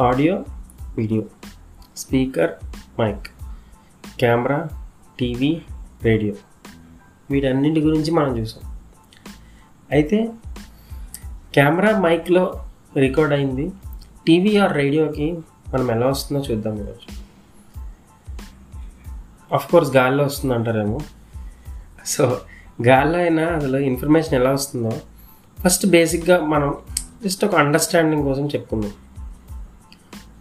Audio video speaker mic camera TV radio. వీటన్నింటి గురించి మనం చూసాం. అయితే కెమెరా మైక్లో రికార్డ్ అయింది. టీవీ ఆర్ రేడియోకి మనం ఎలా వస్తుందో చూద్దాం ఈరోజు. ఆఫ్ కోర్స్ గాల్లో వస్తుంది అంటారేమో సో గాల్లో అయినా అసలు ఇన్ఫర్మేషన్ ఎలా వస్తుందో ఫస్ట్ బేసిక్గా మనం జస్ట్ ఒక అండర్స్టాండింగ్ కోసం చెప్పుకుందాం.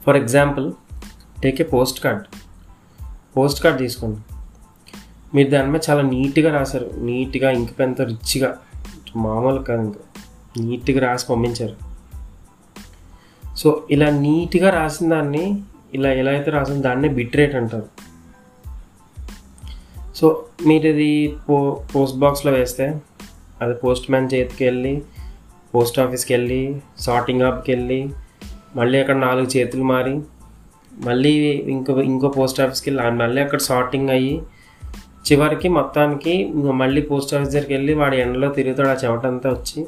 For example take a post card post card తీసుకోండి. మీరు దాని మీద చాలా నీట్గా రాశారు. నీట్గా ఇంక పెంత రిచ్గా. మామూలు కాదు ఇంకా. నీట్గా రాసి పంపించారు. సో ఇలా నీట్గా రాసిన దాన్ని ఇలా ఎలా అయితే రాసిన దాన్నే బిట్ రేట్ అంటారు. సో మీరు ఇది పో పోస్ట్ బాక్స్లో వేస్తే అది పోస్ట్ మ్యాన్ చేతికి వెళ్ళి పోస్ట్ ఆఫీస్కి వెళ్ళి సార్టింగ్ ఆప్కి వెళ్ళి మళ్ళీ అక్కడ నాలుగు చేతులు మారి మళ్ళీ ఇంకో ఇంకో పోస్ట్ ఆఫీస్కి వెళ్ళి మళ్ళీ అక్కడ సార్టింగ్ అయ్యి చివరికి మొత్తానికి మళ్ళీ పోస్ట్ ఆఫీస్ దగ్గరికి వెళ్ళి వాడి ఎండలో తిరుగుతాడు ఆ చెమటంతా వచ్చి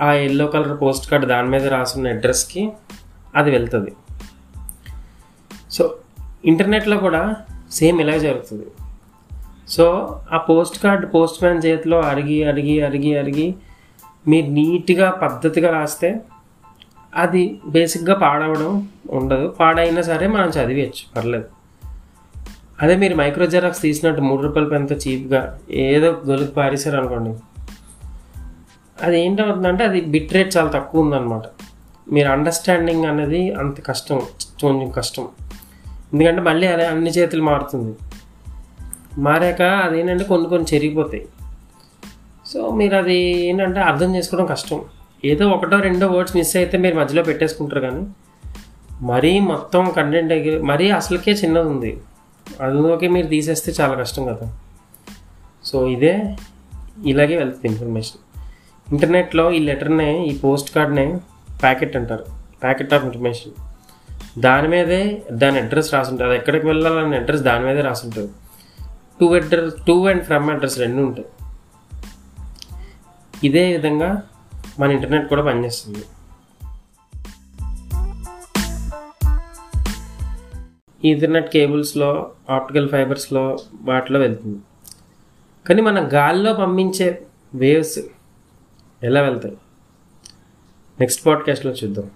ఆ ఎల్లో కలర్ పోస్ట్ కార్డ్ దాని మీద రాసున్న అడ్రస్కి అది వెళ్తుంది. సో ఇంటర్నెట్లో కూడా సేమ్ ఇలా జరుగుతుంది. సో ఆ పోస్ట్ కార్డ్ పోస్ట్ మ్యాన్ చేతిలో అరిగి అరిగి అరిగి అరిగి మీరు నీట్గా పద్ధతిగా రాస్తే అది బేసిక్గా పాడవడం ఉండదు. పాడైనా సరే మనం చదివచ్చు పర్లేదు. అదే మీరు మైక్రో జెరాక్స్ తీసినట్టు మూడు రూపాయల పెంత చీప్గా ఏదో గొలుపు పారేశారు అనుకోండి. అది ఏంటవుతుందంటే అది బిట్ రేట్ చాలా తక్కువ ఉందన్నమాట. మీరు అండర్స్టాండింగ్ అనేది అంత కష్టం కొంచెం కష్టం. ఎందుకంటే మళ్ళీ అదే అన్ని చేతులు మారుతుంది. మారాక అదేంటంటే కొన్ని కొన్ని చెరిగిపోతాయి. సో మీరు అది ఏంటంటే అర్థం చేసుకోవడం కష్టం. ఏదో ఒకటో రెండో వర్డ్స్ మిస్ అయితే మీరు మధ్యలో పెట్టేసుకుంటారు కానీ మరీ మొత్తం కంటెంట్ మరీ అసలుకే చిన్నది ఉంది. అందులోకి మీరు తీసేస్తే చాలా కష్టం కదా. సో ఇదే ఇలాగే వెళ్తుంది ఇన్ఫర్మేషన్ ఇంటర్నెట్లో ఈ లెటర్నే ఈ పోస్ట్ కార్డ్నే ప్యాకెట్ అంటారు. ప్యాకెట్ ఆఫ్ ఇన్ఫర్మేషన్ దాని మీదే దాని అడ్రస్ రాసుంటుంది. అది ఎక్కడికి వెళ్ళాలనే అడ్రస్ దాని మీదే రాసుంటుంది. To address to and from address రెండు ఉంటాయి ఇదే విధంగా మన ఇంటర్నెట్ కూడా పనిచేస్తుంది. ఈథర్నెట్ కేబుల్స్లో ఆప్టికల్ ఫైబర్స్లో వాటిలో వెళ్తుంది. కానీ మన గాల్లో పంపించే వేవ్స్ ఎలా వెళ్తాయి? నెక్స్ట్ పాడ్కాస్ట్లో చూద్దాం.